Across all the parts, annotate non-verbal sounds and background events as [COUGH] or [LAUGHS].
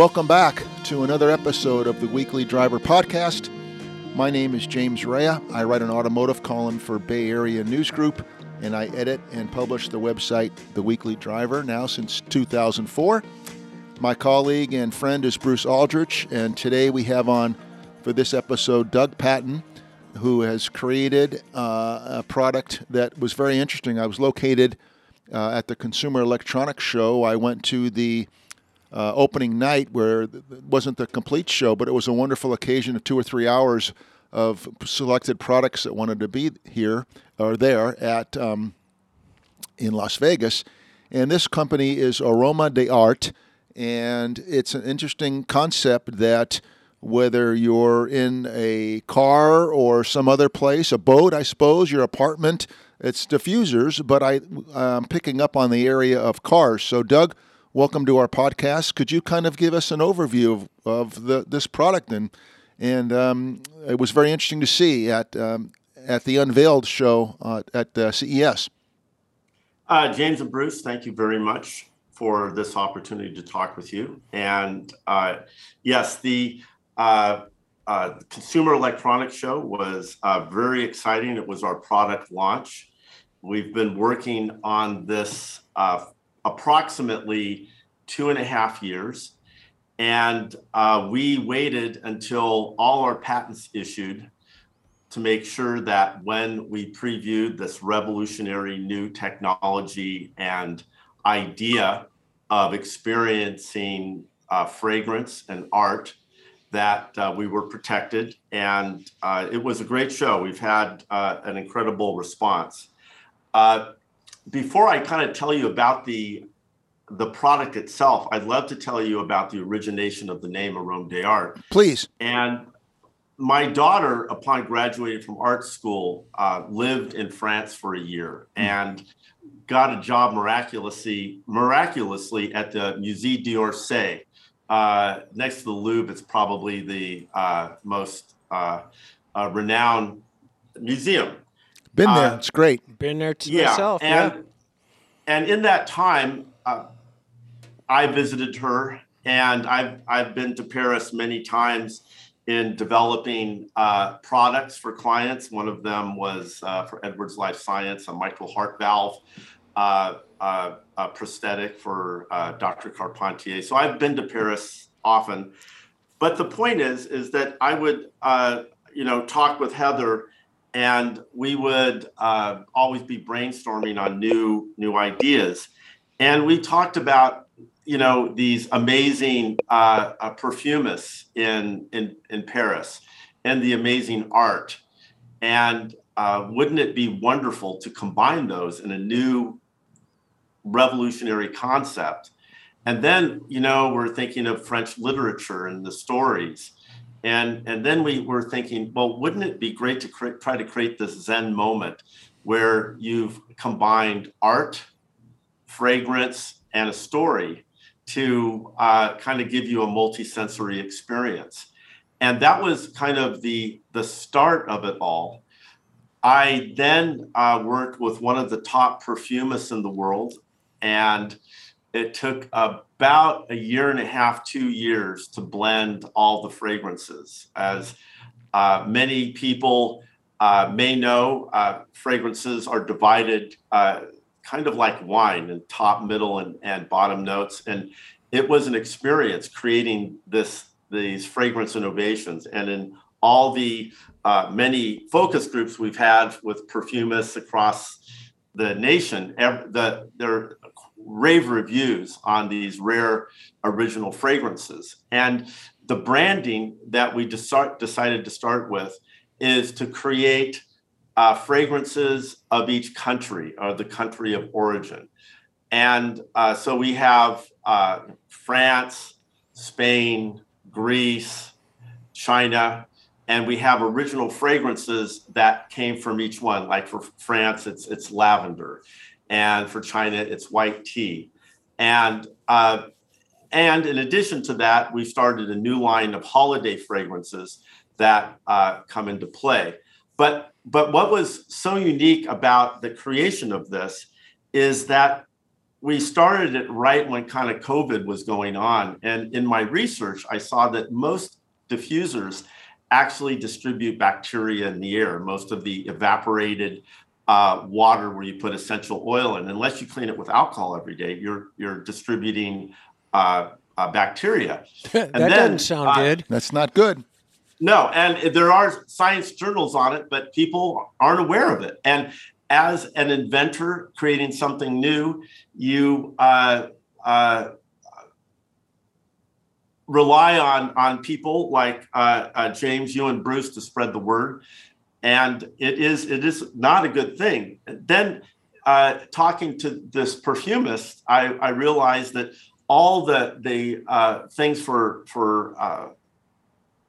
Welcome back to another episode of the Weekly Driver Podcast. My name is James Raia. I write an automotive column for Bay Area News Group, and I edit and publish the website The Weekly Driver now since 2004. My colleague and friend is Bruce Aldrich, and today we have on for this episode Doug Patton, who has created uh, a product that was very interesting. I was located uh, at the Consumer Electronics Show. I went to the uh, opening night where it wasn't the complete show, but it was a wonderful occasion of two or three hours of selected products that wanted to be here or there at um, in Las Vegas. And this company is Aroma de Art, and it's an interesting concept that whether you're in a car or some other place, a boat, I suppose, your apartment, it's diffusers, but I, I'm picking up on the area of cars. So, Doug, welcome to our podcast. Could you kind of give us an overview of, of the, this product? And, and um, it was very interesting to see at, um, at the Unveiled show uh, at uh, CES. Uh, James and Bruce, thank you very much for this opportunity to talk with you. And uh, yes, the uh, uh, Consumer Electronics Show was very exciting. It was our product launch. We've been working on this approximately two and a half years. And uh, we waited until all our patents issued to make sure that when we previewed this revolutionary new technology and idea of experiencing uh, fragrance and art, that uh, we were protected. And uh, it was a great show. We've had uh, an incredible response. Uh, before I kind of tell you about the the product itself, I'd love to tell you about the origination of the name Arôme d'Art. Please. And my daughter, upon graduating from art school, uh, lived in France for a year mm. and got a job miraculously miraculously at the Musée d'Orsay. Uh, next to the Louvre, it's probably the uh, most uh, uh, renowned museum been there. Uh, it's great. Been there yeah, myself. And, yeah. And in that time, uh, I visited her, and I've I've been to Paris many times in developing uh, products for clients. One of them was uh, for Edwards Life Science, a mitral heart valve. Uh, uh, a prosthetic for Dr. Carpentier. So I've been to Paris often, but the point is, is that I would, you know, talk with Heather and we would uh, always be brainstorming on new new ideas. And we talked about you know these amazing uh, uh, perfumists in, in in paris and the amazing art. And uh, wouldn't it be wonderful to combine those in a new revolutionary concept? And then you know we're thinking of french literature and the stories and, and then we were thinking, well, wouldn't it be great to cre- try to create this Zen moment where you've combined art, fragrance, and a story to uh, kind of give you a multisensory experience? And that was kind of the, the start of it all. I then uh, worked with one of the top perfumists in the world, and it took about a year and a half, two years to blend all the fragrances. As uh, many people uh, may know, uh, fragrances are divided uh, kind of like wine in top, middle, and, and bottom notes. And it was an experience creating this these fragrance innovations. And in all the uh, many focus groups we've had with perfumists across the nation, the, there rave reviews on these rare original fragrances. And the branding that we decided to start with is to create uh, fragrances of each country or the country of origin. And uh, so we have uh, France, Spain, Greece, China, and we have original fragrances that came from each one. Like for France, it's it's lavender and for China, it's white tea. And uh, and in addition to that, we started a new line of holiday fragrances that uh, come into play. But but what was so unique about the creation of this is that we started it right when kind of COVID was going on. And in my research, I saw that most diffusers actually distribute bacteria in the air. Most of the evaporated uh, water where you put essential oil in, unless you clean it with alcohol every day, you're you're distributing uh, uh, bacteria. [LAUGHS] that then, doesn't sound uh, good. That's not good. No, and there are science journals on it, but people aren't aware of it. And as an inventor creating something new, you uh, uh, rely on on people like uh, uh, James, you and Bruce to spread the word, and it is it is not a good thing. Then, uh, talking to this perfumist, I, I realized that all the the uh, things for for uh,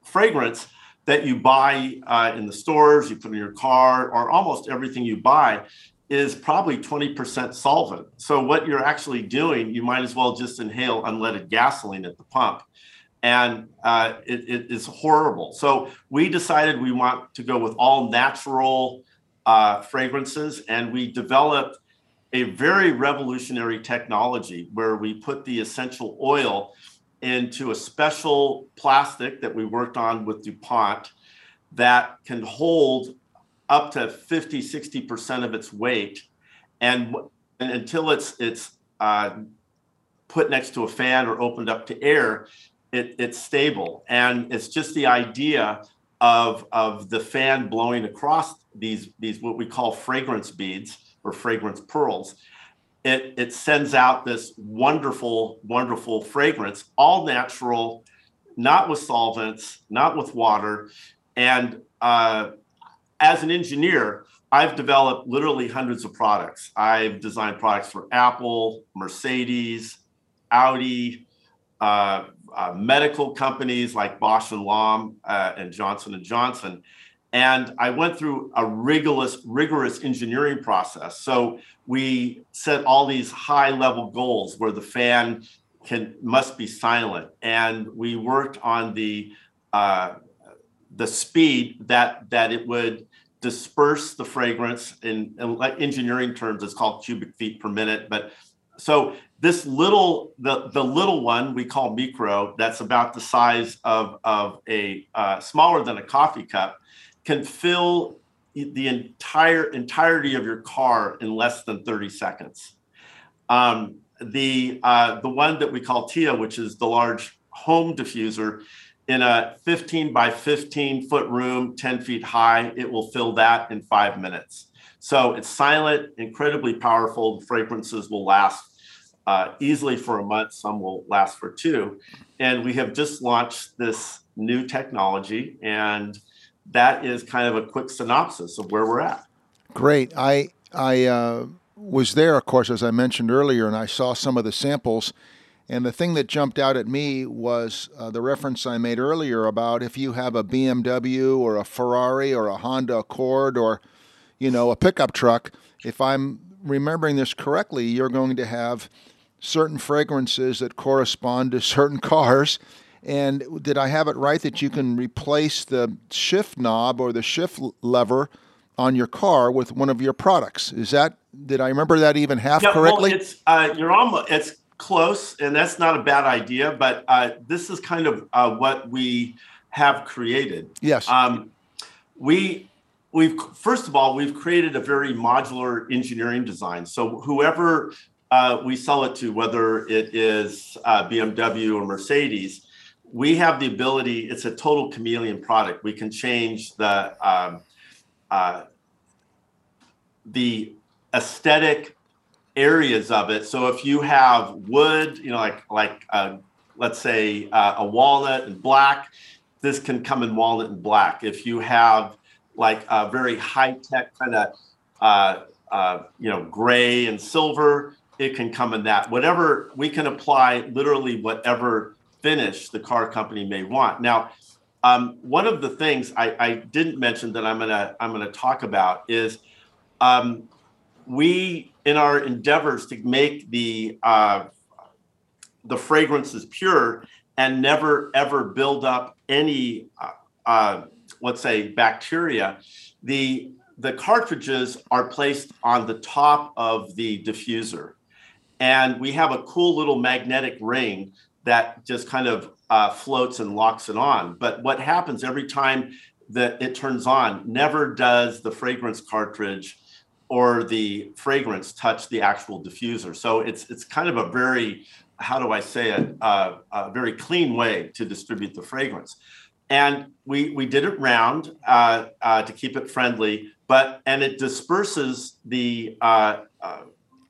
fragrance that you buy uh, in the stores, you put in your car, or almost everything you buy is probably 20% solvent. So what you're actually doing, you might as well just inhale unleaded gasoline at the pump and uh, it, it is horrible. So we decided we want to go with all natural uh, fragrances, and we developed a very revolutionary technology where we put the essential oil into a special plastic that we worked on with DuPont that can hold up to 50, 60% of its weight. And, and until it's, it's uh, put next to a fan or opened up to air, it, it's stable. And it's just the idea of, of the fan blowing across these, these what we call fragrance beads or fragrance pearls. It, it sends out this wonderful, wonderful fragrance, all natural, not with solvents, not with water. And uh, as an engineer, I've developed literally hundreds of products. I've designed products for Apple, Mercedes, Audi, uh, uh, medical companies like Bausch and Lomb uh, and Johnson and Johnson. And I went through a rigorous, rigorous engineering process. So we set all these high level goals where the fan can must be silent, and we worked on the uh, the speed that that it would disperse the fragrance in, in engineering terms. It's called cubic feet per minute, but so this little the the little one we call micro that's about the size of of a uh, smaller than a coffee cup can fill the entire entirety of your car in less than 30 seconds. Um, the uh, the one that we call tia which is the large home diffuser in a 15 by 15 foot room 10 feet high it will fill that in five minutes so it's silent incredibly powerful the fragrances will last uh, easily for a month. Some will last for two. And we have just launched this new technology, and that is kind of a quick synopsis of where we're at. Great. I I uh, was there, of course, as I mentioned earlier, and I saw some of the samples. And the thing that jumped out at me was uh, the reference I made earlier about if you have a BMW or a Ferrari or a Honda Accord or, you know, a pickup truck. If I'm remembering this correctly, you're going to have certain fragrances that correspond to [LAUGHS] certain cars. And did I have it right that you can replace the shift knob or the shift lever on your car with one of your products? Is that did I remember that even half yeah, correctly? Well, it's uh, you're almost it's close, and that's not a bad idea. But uh, this is kind of uh, what we have created. Yes. Um, we we've first of all we've created a very modular engineering design. So whoever uh, we sell it to, whether it is uh, BMW or Mercedes, we have the ability, it's a total chameleon product. We can change the, um, uh, the aesthetic areas of it. So if you have wood, you know, like, like uh, let's say uh, a walnut and black, this can come in walnut and black. If you have like a very high tech kind of, uh, you know, gray and silver, it can come in that. Whatever we can apply, literally whatever finish the car company may want. Now, um, one of the things I, I, didn't mention that I'm gonna I'm gonna talk about is um, we in our endeavors to make the uh, the fragrances pure and never ever build up any uh, uh, let's say bacteria. The the cartridges are placed on the top of the diffuser And we have a cool little magnetic ring that just kind of uh, floats and locks it on. But what happens every time that it turns on, never does the fragrance cartridge or the fragrance touch the actual diffuser. So it's it's kind of a very how do I say it uh, a very clean way to distribute the fragrance. And we we did it round uh, uh, to keep it friendly, but and it disperses the uh, uh,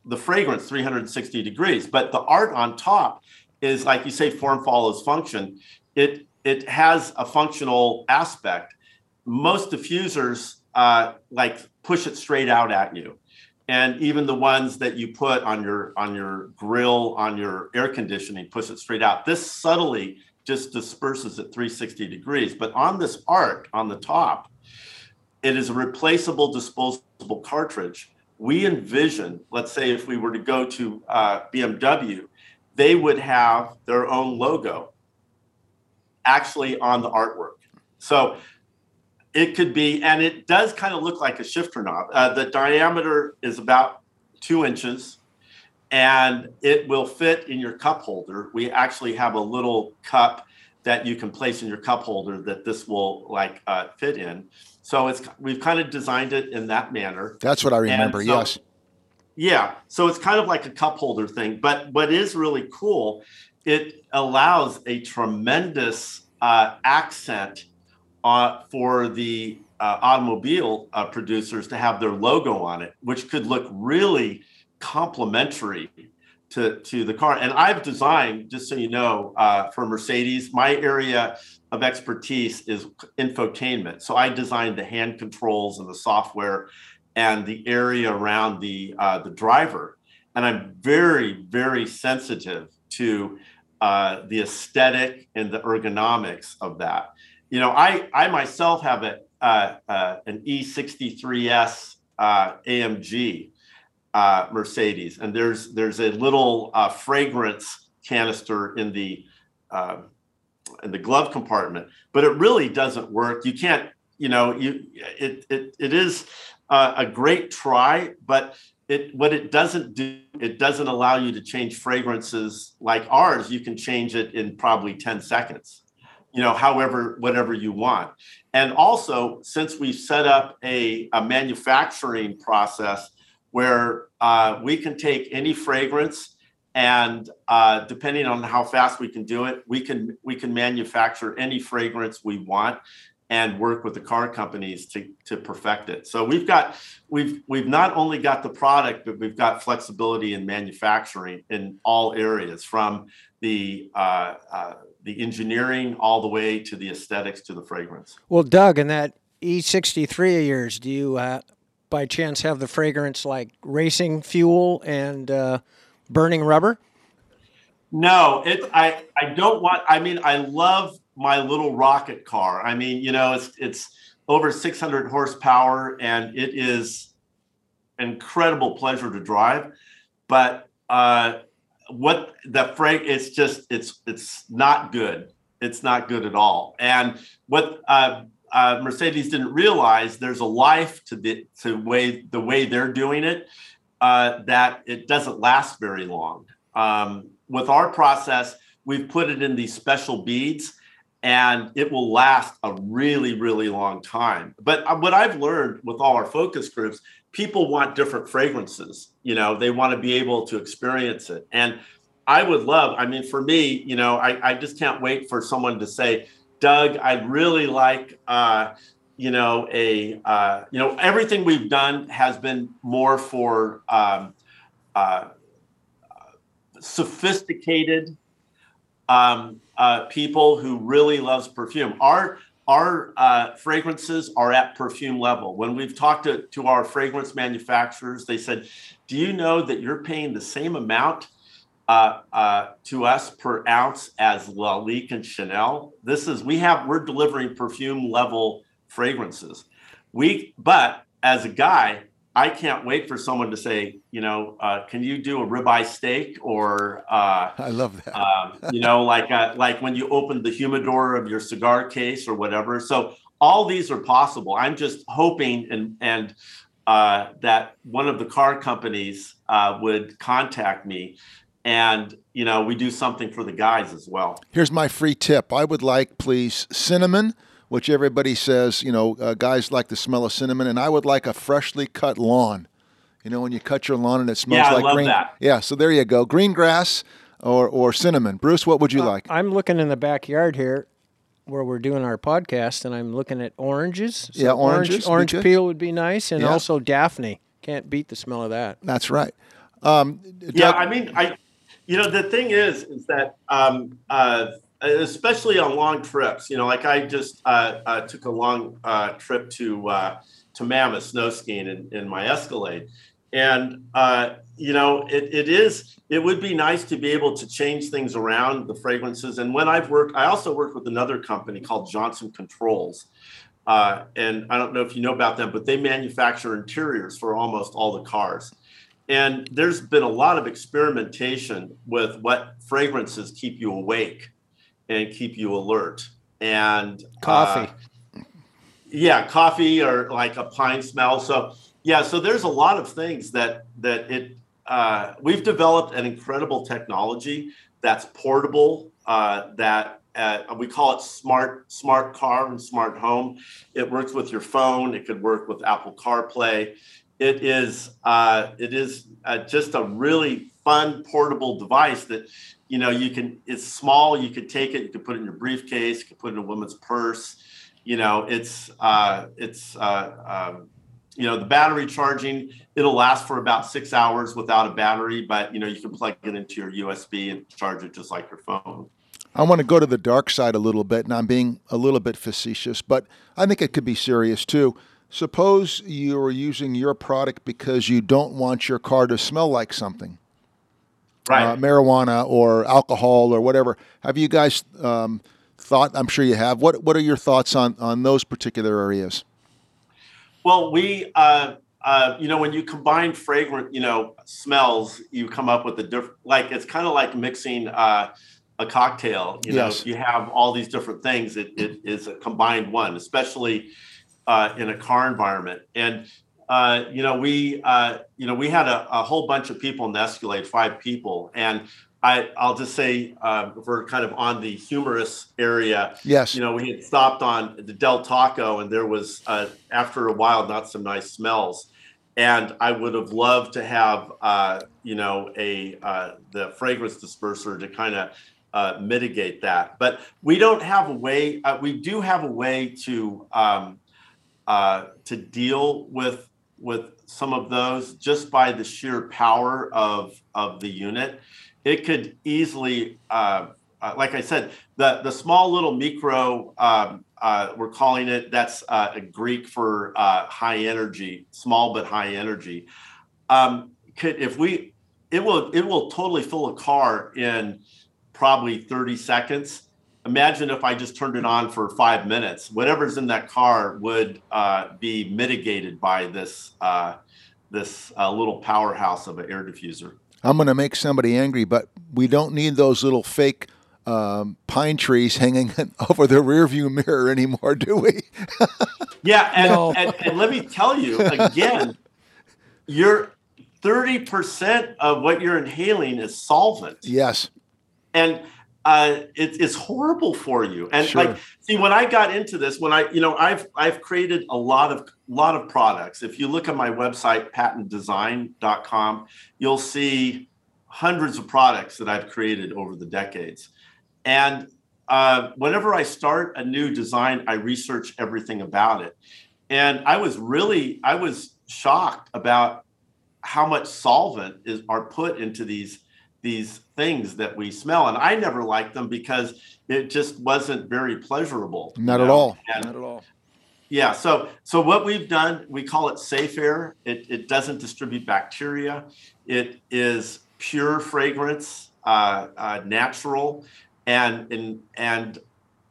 the fragrance 360 degrees. But the art on top is like you say, form follows function. It it has a functional aspect. Most diffusers uh, like push it straight out at you, and even the ones that you put on your on your grill on your air conditioning push it straight out. This subtly just disperses at 360 degrees. But on this arc on the top, it is a replaceable disposable cartridge. We envision, let's say, if we were to go to uh, BMW, they would have their own logo actually on the artwork. So it could be, and it does kind of look like a shifter knob. Uh, the diameter is about two inches and it will fit in your cup holder. We actually have a little cup that you can place in your cup holder that this will like uh, fit in. So it's we've kind of designed it in that manner. That's what I remember. So, yes. Yeah. So it's kind of like a cup holder thing. But what is really cool, it allows a tremendous uh, accent uh, for the uh, automobile uh, producers to have their logo on it, which could look really complementary to, to the car. And I've designed, just so you know, uh, for Mercedes, my area of expertise is infotainment. So I designed the hand controls and the software and the area around the uh, the driver. And I'm very, very sensitive to uh, the aesthetic and the ergonomics of that. You know, I I myself have a uh, uh an E63s uh, AMG uh, Mercedes, and there's there's a little fragrance canister in the in the glove compartment, but it really doesn't work. You can't, you know, you it it it is uh, a great try, but it what it doesn't do it doesn't allow you to change fragrances like ours. You can change it in probably ten seconds, you know, however whatever you want. And also, since we've set up a, a manufacturing process where uh, we can take any fragrance and uh, depending on how fast we can do it we can we can manufacture any fragrance we want and work with the car companies to, to perfect it. So we've got we've we've not only got the product, but we've got flexibility in manufacturing in all areas, from the uh, uh, the engineering all the way to the aesthetics to the fragrance. Well, Doug, in that E63 of yours, do you uh, by chance have the fragrance like racing fuel and uh, burning rubber? No, it. I I don't want. I mean, I love my little rocket car. I mean, you know, it's it's over 600 horsepower and it is incredible pleasure to drive. But uh, what the freight it's just it's it's not good. It's not good at all. And what uh, uh, Mercedes didn't realize there's a life to the to way the way they're doing it uh, that it doesn't last very long. Um, with our process, we've put it in these special beads and it will last a really really long time. But uh, what i've learned with all our focus groups people want different fragrances you know they want to be able to experience it. And i would love i mean for me you know i, I just can't wait for someone to say doug i'd really like uh, you know a uh, you know everything we've done has been more for um, uh, sophisticated um, uh, people who really loves perfume. Our our uh, fragrances are at perfume level. When we've talked to, to our fragrance manufacturers, they said, "Do you know that you're paying the same amount uh, uh, to us per ounce as Lalique and Chanel? This is we have we're delivering perfume level fragrances. We but as a guy, I can't wait for someone to say, you know, uh, can you do a ribeye steak or? Uh, I love that. um, you know, like uh, like when you open the humidor of your cigar case or whatever. So all these are possible. I'm just hoping and and uh, that one of the car companies uh, would contact me and you know we do something for the guys as well Here's my free tip. I would like, please, cinnamon, which everybody says, you know, uh, guys like the smell of cinnamon, and I would like a freshly cut lawn. You know, when you cut your lawn and it smells Yeah, I like love green. that. Yeah, so there you go. Green grass or, or cinnamon. Bruce, what would you like? I'm looking in the backyard here where we're doing our podcast, and I'm looking at oranges. So Yeah, oranges Orange, orange peel would be nice, and Yeah. also Daphne. Can't beat the smell of that. That's right. Um, yeah Doug- i mean i you know the thing is is that um uh especially on long trips. You know like i just uh, uh took a long uh trip to uh to mammoth snow skiing in, in my escalade. And uh you know it, it is it would be nice to be able to change things around the fragrances. And when i've worked i also work with another company called johnson controls uh, and i don't know if you know about them but they manufacture interiors for almost all the cars. And there's been a lot of experimentation with what fragrances keep you awake and keep you alert. And Coffee. uh, yeah, coffee or like a pine smell. So yeah, so there's a lot of things that that it uh, we've developed an incredible technology that's portable. Uh, that uh, we call it smart smart car and smart home. It works with your phone. It could work with Apple CarPlay. It is uh, it is uh, just a really fun portable device that you know you can. It's small. You could take it. You could put it in your briefcase. You could put it in a woman's purse. You know, it's uh, it's uh, um, you know the battery charging. It'll last for about six hours without a battery, but you know you can plug it into your USB and charge it just like your phone. I want to go to the dark side a little bit, and I'm being a little bit facetious, but I think it could be serious too. Suppose you are using your product because you don't want your car to smell like something, Right. uh, marijuana or alcohol or whatever. Have you guys um, thought? I'm sure you have. What What are your thoughts on on those particular areas? Well, we, uh, uh, you know, when you combine fragrant, you know, smells, you come up with a different. Like it's kind of like mixing uh, a cocktail. You know, Yes. you have all these different things. It, it is a combined one, especially uh, in a car environment. And uh, you know, we, uh, you know, we had a, a whole bunch of people in the Escalade, five people, and I, I'll just say, uh, we're kind of on the humorous area, Yes. you know, we had stopped on the Del Taco, and there was, uh, after a while, not some nice smells. And I would have loved to have, uh, you know, a uh, the fragrance disperser to kind of uh, mitigate that. But we don't have a way. Uh, we do have a way to um, uh, to deal with with some of those just by the sheer power of of the unit. It could easily, uh, uh, like I said, the the small little micro. Um, uh, we're calling it that's uh, a Greek for uh, high energy, small but high energy. Um, could if we, it will it will totally fill a car in probably 30 seconds. Imagine if I just turned it on for five minutes. Whatever's in that car would uh, be mitigated by this uh, this uh, little powerhouse of an air diffuser. I'm going to make somebody angry, but we don't need those little fake um, pine trees hanging [LAUGHS] over the rearview mirror anymore, do we? [LAUGHS] Yeah, and, No. and, and let me tell you again, [LAUGHS] you're 30% of what you're inhaling is solvent. yes. and uh, it, it's horrible for you. And Sure. like, see, when I got into this, when I, you know, I've I've created a lot of lot of products. If you look at my website, pattondesign.com, you'll see hundreds of products that I've created over the decades. And uh, whenever I start a new design, I research everything about it. And I was really, I was shocked about how much solvent is are put into these these things that we smell and i never liked them because it just wasn't very pleasurable you Not at know? all. And- Not at all. yeah so so what we've done we call it safe air it, it doesn't distribute bacteria it is pure fragrance uh, uh, natural and and and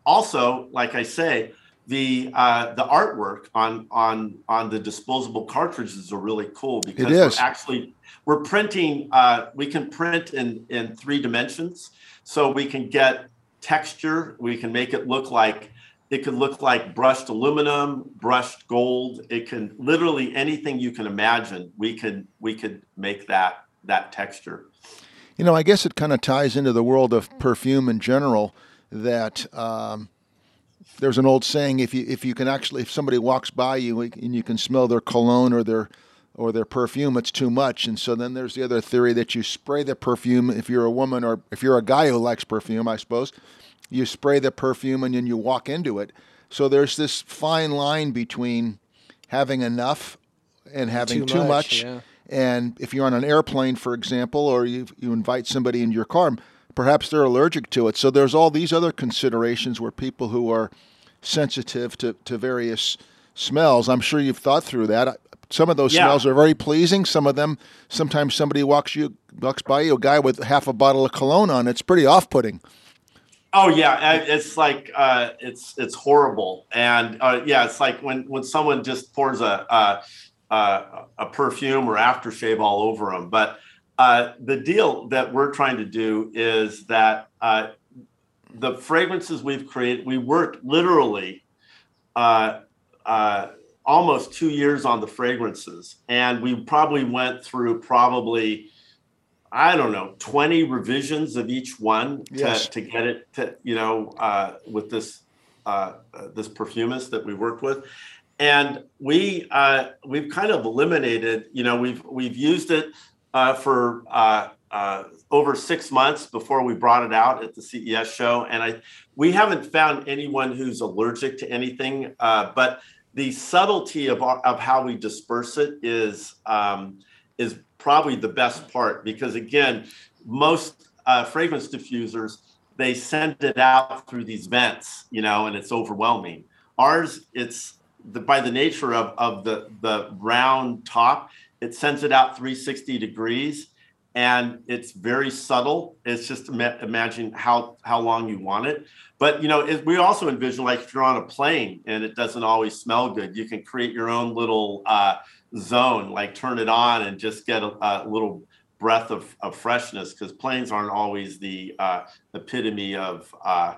also like i say the uh, the artwork on on on the disposable cartridges are really cool because we're actually we're printing uh, we can print in in three dimensions so we can get texture we can make it look like it could look like brushed aluminum, brushed gold. It can literally anything you can imagine. We could we could make that that texture. You know, I guess it kind of ties into the world of perfume in general. That um, there's an old saying: if you if you can actually if somebody walks by you and you can smell their cologne or their or their perfume, it's too much. And so then there's the other theory that you spray the perfume if you're a woman or if you're a guy who likes perfume, I suppose you spray the perfume and then you walk into it. So there's this fine line between having enough and having too, too much. much yeah. And if you're on an airplane, for example, or you, you invite somebody into your car, perhaps they're allergic to it. So there's all these other considerations where people who are sensitive to, to various smells, I'm sure you've thought through that. Some of those Yeah. smells are very pleasing. Some of them, sometimes somebody walks you walks by you, a guy with half a bottle of cologne on. It's pretty off-putting. Oh yeah, it's like uh, it's it's horrible, and uh, yeah, it's like when when someone just pours a a, a, a perfume or aftershave all over them. But uh, the deal that we're trying to do is that uh, the fragrances we've created, we worked literally uh, uh, almost two years on the fragrances, and we probably went through probably. I don't know, 20 revisions of each one to, Yes. to get it to, you know, uh, with this uh, uh, this perfumist that we worked with. And we uh, we've kind of eliminated, you know, we've we've used it uh, for uh, over six months before we brought it out at the CES show, and I we haven't found anyone who's allergic to anything. Uh, but the subtlety of our, of how we disperse it is um, is probably the best part because again, most uh, fragrance diffusers they send it out through these vents, you know, and it's overwhelming. Ours, it's the, by the nature of, of the, the round top, it sends it out 360 degrees and it's very subtle. It's just ima- imagine how, how long you want it. But, you know, it, we also envision like if you're on a plane and it doesn't always smell good, you can create your own little uh, zone, like turn it on and just get a, a little breath of, of freshness because planes aren't always the uh, epitome of uh,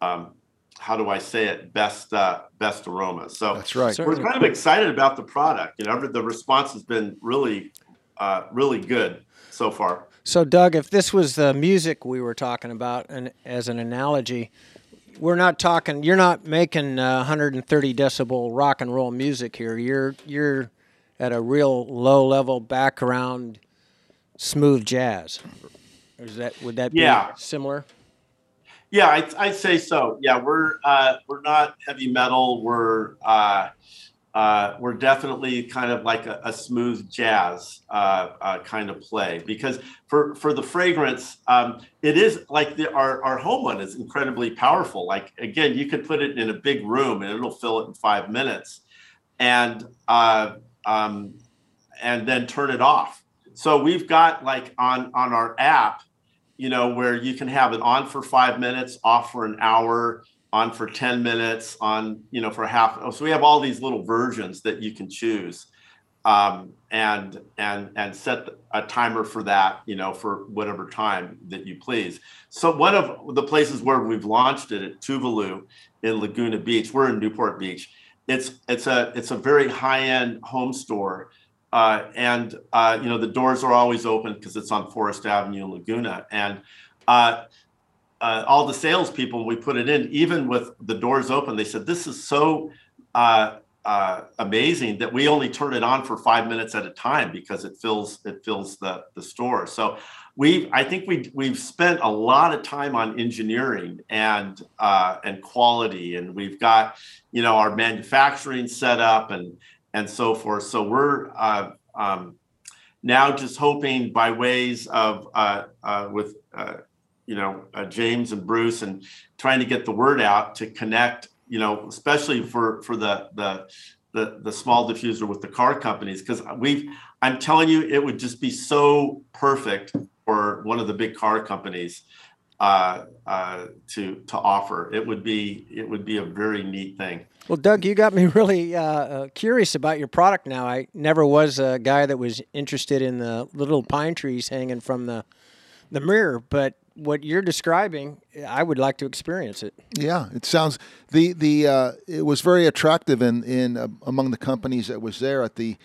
um, how do I say it best uh, best aroma. So That's right. Sir- we're kind of excited about the product. You know, the response has been really uh, really good so far. So, Doug, if this was the music we were talking about, and as an analogy, we're not talking. You're not making uh, 130 decibel rock and roll music here. You're you're at a real low level background, smooth jazz. Is that would that be Yeah. similar? Yeah, I'd, I'd say so. Yeah, we're uh, we're not heavy metal. We're uh, uh, we're definitely kind of like a, a smooth jazz uh, uh, kind of play because for for the fragrance, um, it is like the, our our home one is incredibly powerful. Like again, you could put it in a big room and it'll fill it in five minutes, and uh, um, and then turn it off. So we've got like on on our app you know, where you can have it on for five minutes, off for an hour, on for 10 minutes, on, you know, for half. oh, So we have all these little versions that you can choose um, and, and, and set a timer for that, you know, for whatever time that you please. So one of the places where we've launched it at Tuvalu in Laguna Beach, we're in Newport Beach. It's, it's a, it's a very high end home store uh, and uh, you know the doors are always open because it's on Forest Avenue Laguna, and uh, uh, all the salespeople we put it in, even with the doors open, they said this is so uh, uh, amazing that we only turn it on for five minutes at a time because it fills it fills the the store. So we I think we we've spent a lot of time on engineering and uh, and quality, and we've got you know our manufacturing set up and and so forth. So we're uh, um, now just hoping by ways of uh, uh, with uh, you know uh, James and Bruce and trying to get the word out to connect. You know, especially for for the the the, the small diffuser with the car companies because we've I'm telling you it would just be so perfect for one of the big car companies uh, uh, to to offer. It would be it would be a very neat thing. Well, Doug, you got me [LAUGHS] really uh, uh, curious about your product now. I never was a guy that was interested in the little pine trees hanging from the the mirror, but what you're describing, I would like to experience it. Yeah, it sounds the the uh, it was very attractive in in uh, among the companies that was there at the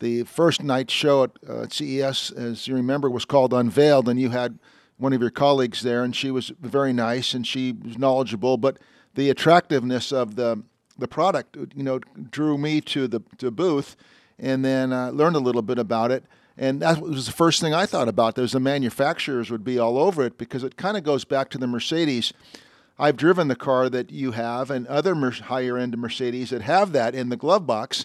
the first night show at uh, CES, as you remember, was called Unveiled, and you had one of your colleagues there, and she was very nice and she was knowledgeable, but the attractiveness of the the product, you know, drew me to the to booth, and then uh, learned a little bit about it. And that was the first thing I thought about. There's the manufacturers would be all over it because it kind of goes back to the Mercedes. I've driven the car that you have and other higher end Mercedes that have that in the glove box.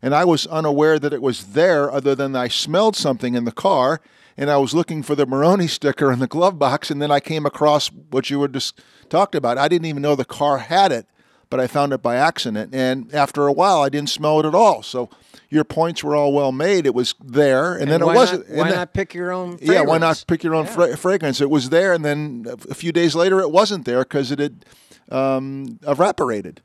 And I was unaware that it was there other than I smelled something in the car and I was looking for the Monroney sticker in the glove box. And then I came across what you were just talked about. I didn't even know the car had it, but I found it by accident. And after a while, I didn't smell it at all. So your points were all well made. It was there, and, and then it wasn't. Not, why then, not pick your own? Fragrance? Yeah, why not pick your own yeah. fra- fragrance? It was there, and then a few days later, it wasn't there because it had um, evaporated.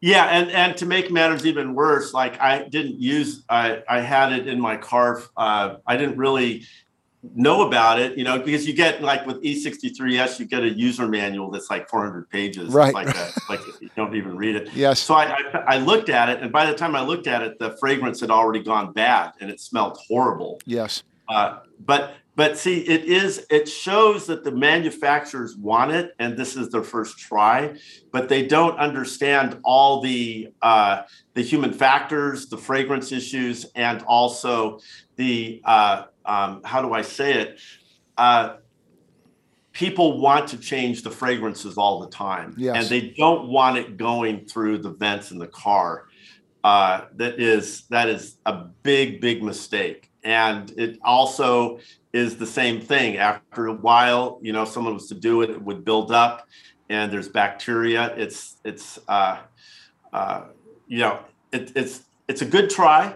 Yeah, and and to make matters even worse, like I didn't use, I I had it in my car. Uh, I didn't really know about it, you know, because you get like with E63S, you get a user manual that's like 400 pages. Right. like a, [LAUGHS] like you don't even read it. Yes. So I, I, I looked at it, and by the time I looked at it, the fragrance had already gone bad, and it smelled horrible. Yes. Uh, but but see, it is it shows that the manufacturers want it, and this is their first try, but they don't understand all the uh, the human factors, the fragrance issues, and also the uh, um, how do I say it? Uh, people want to change the fragrances all the time, yes. and they don't want it going through the vents in the car. Uh, that is that is a big big mistake, and it also is the same thing. After a while, you know, someone was to do it, it would build up, and there's bacteria. It's it's uh, uh, you know it, it's it's a good try,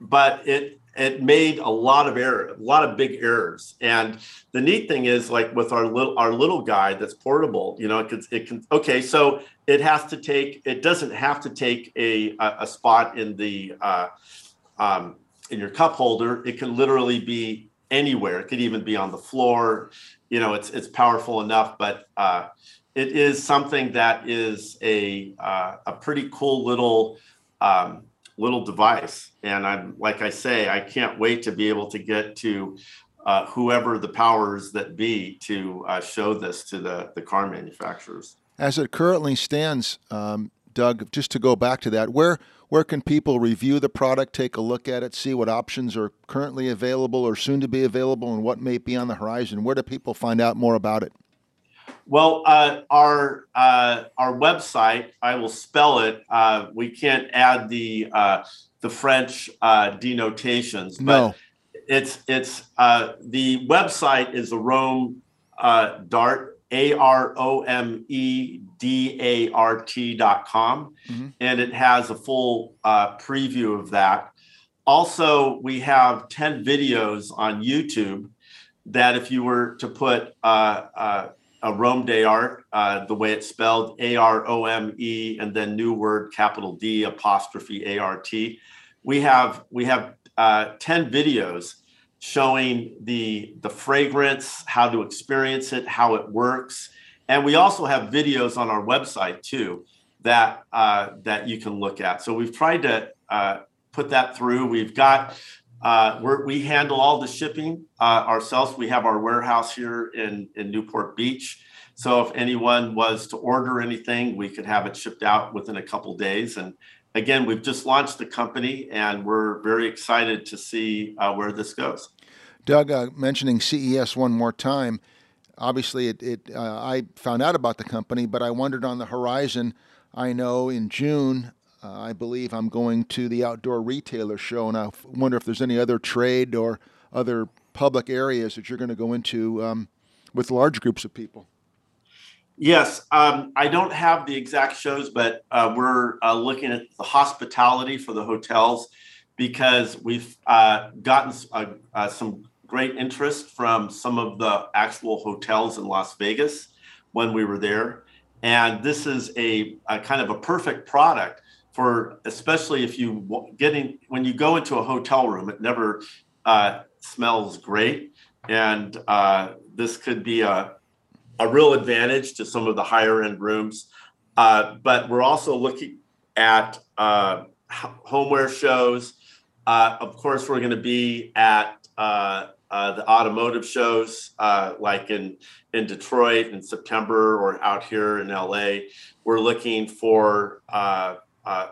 but it it made a lot of error, a lot of big errors. And the neat thing is, like with our little our little guy that's portable, you know, it can, it can okay, so it has to take, it doesn't have to take a a, spot in the uh, um, in your cup holder. It can literally be anywhere. It could even be on the floor. You know, it's it's powerful enough, but uh, it is something that is a uh, a pretty cool little. Um, little device. And I'm like I say, I can't wait to be able to get to uh, whoever the powers that be to uh, show this to the, the car manufacturers. As it currently stands, um, Doug, just to go back to that, where where can people review the product, take a look at it, see what options are currently available or soon to be available, and what may be on the horizon? Where do people find out more about it? Well, uh, our uh, our website, I will spell it. Uh, we can't add the uh, the French uh, denotations, but no. it's it's uh, the website is Arome Dart A R O M E D A R T dot com, mm-hmm. and it has a full preview of that. Also, we have ten videos on YouTube that if you were to put a Rome de Art, uh, the way it's spelled, A R O M E, and then new word capital D apostrophe A R T. We have we have uh, ten videos showing the the fragrance, how to experience it, how it works, and we also have videos on our website too that uh, that you can look at. So we've tried to uh, put that through. We've got uh, we handle all the shipping uh, ourselves. We have our warehouse here in, in Newport Beach. So if anyone was to order anything, we could have it shipped out within a couple days. And again, we've just launched the company and we're very excited to see uh, where this goes. Doug, uh, mentioning CES one more time, obviously it, it uh, I found out about the company, but I wondered on the horizon. I know in June uh, I believe I'm going to the outdoor retailer show, and I wonder if there's any other trade or other public areas that you're going to go into um, with large groups of people. Yes, um, I don't have the exact shows, but uh, we're uh, looking at the hospitality for the hotels because we've uh, gotten uh, uh, some great interest from some of the actual hotels in Las Vegas when we were there. And this is a, a kind of a perfect product for especially if you getting when you go into a hotel room, it never uh, smells great. and uh, this could be a a real advantage to some of the higher end rooms. Uh, but we're also looking at uh, homeware shows. Uh, of course, we're going to be at uh, the automotive shows, like in in Detroit in September or out here in LA. We're looking for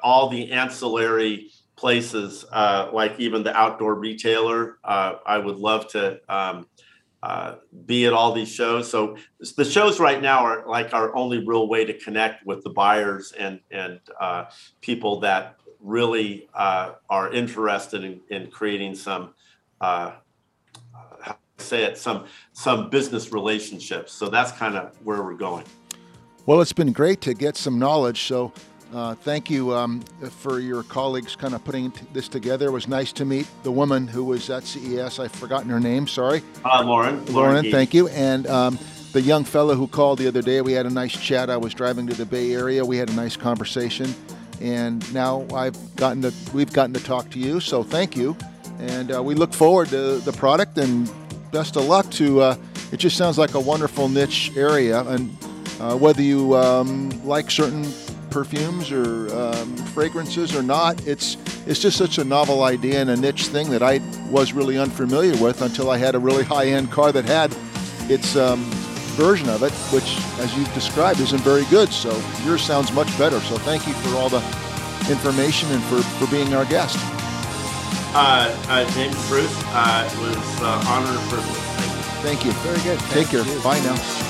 all the ancillary places, like even the outdoor retailer. I would love to. Um, uh, be at all these shows. So the shows right now are like our only real way to connect with the buyers and and uh, people that really uh, are interested in, in creating some uh, say it some some business relationships. So that's kind of where we're going. Well, it's been great to get some knowledge. So uh, thank you um, for your colleagues kind of putting this together. It was nice to meet the woman who was at CES. I've forgotten her name. Sorry. Uh, Lauren. Lauren, Lauren thank you. And um, the young fellow who called the other day, we had a nice chat. I was driving to the Bay Area. We had a nice conversation. And now I've gotten to, we've gotten to talk to you. So thank you. And uh, we look forward to the product and best of luck to, uh, it just sounds like a wonderful niche area. And uh, whether you um, like certain perfumes or um, fragrances or not. It's it's just such a novel idea and a niche thing that I was really unfamiliar with until I had a really high-end car that had its um, version of it, which, as you've described, isn't very good. So yours sounds much better. So thank you for all the information and for, for being our guest. Uh, uh, James Bruce, uh, it was uh, honor and privilege. Thank you. Very good. Take care. Bye now.